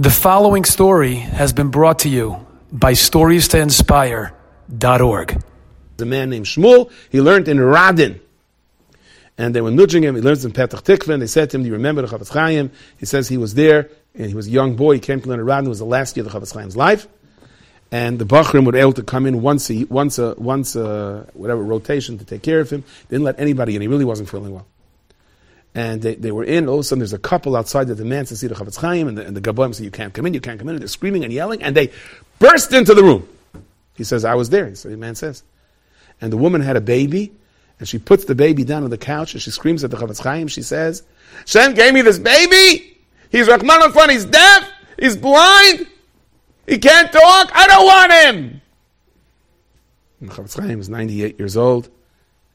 The following story has been brought to you by StoriesToInspire.org. A man named Shmuel, he learned in Radin. And they were nudging him, he learns in Petach Tikva, and they said to him, do you remember the Chafetz Chaim? He says he was there, and he was a young boy, he came to learn in Radin, it was the last year of the Chafetz Chaim's life. And the Bachrim were able to come in once a, once a, once a, whatever, rotation to take care of him. They didn't let anybody in, he really wasn't feeling well and they, they were in. All of a sudden, there's a couple outside that demands to see the Chafetz Chaim, and the, and the Gaboim say, "You can't come in, you can't come in." And they're screaming and yelling, and they burst into the room. He says, "I was there." He said, "The man says," and the woman had a baby, and she puts the baby down on the couch, and she screams at the Chafetz Chaim. She says, "Shem gave me this baby. He's Rahman fun. He's deaf. He's blind. He can't talk. I don't want him." And the Chafetz Chaim is 98 years old,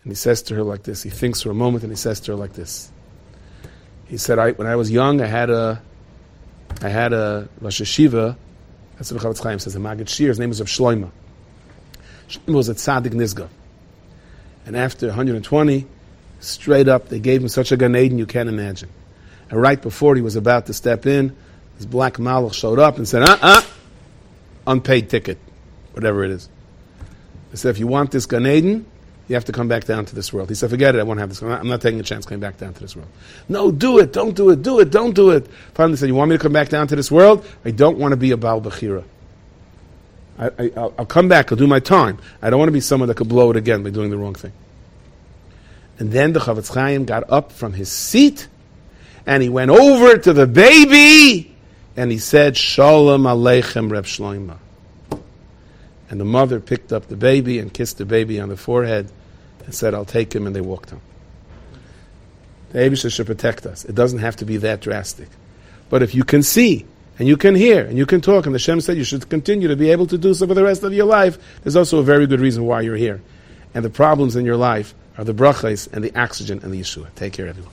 and he says to her like this. He thinks for a moment, and he says to her like this. He said, I, when I was young, I had a, I had a Rosh Yeshiva. That's what Chafetz Chaim says. A Maggid Shiur. His name was of Shloima. Shloima was a tzaddik nizga. And after 120, straight up, they gave him such a Gan Eden you can't imagine. And right before he was about to step in, this black malach showed up and said, uh-uh, unpaid ticket, whatever it is. They said, if you want this Gan Eden, you have to come back down to this world. He said, forget it, I won't have this. I'm not, I'm not taking a chance coming back down to this world. No, do it, don't do it, do it, don't do it. Finally said, you want me to come back down to this world? I don't want to be a Baal Bechira. I, will come back, I'll do my time. I don't want to be someone that could blow it again by doing the wrong thing. And then the Chafetz Chaim got up from his seat, and he went over to the baby, and he said, Shalom Aleichem Reb Shloimeh. And the mother picked up the baby and kissed the baby on the forehead and said, I'll take him, and they walked home. The Eibishter should protect us. It doesn't have to be that drastic. But if you can see, and you can hear, and you can talk, and the Shem said you should continue to be able to do so for the rest of your life, there's also a very good reason why you're here. And the problems in your life are the brachas and the oxygen and the Yeshua. Take care, everyone.